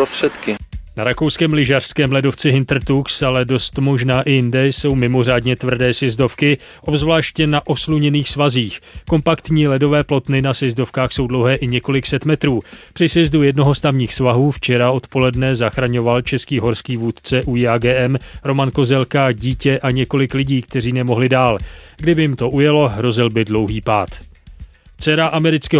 prostředky. Na rakouském lyžařském ledovci Hintertux, ale dost možná i jinde, jsou mimořádně tvrdé sjezdovky, obzvláště na osluněných svazích. Kompaktní ledové plotny na sjezdovkách jsou dlouhé i několik set metrů. Při sjezdu jednoho z tamních svahů včera odpoledne zachraňoval český horský vůdce UJAGM Roman Kozelka dítě a několik lidí, kteří nemohli dál. Kdyby jim to ujelo, hrozil by dlouhý pád. Dcera amerického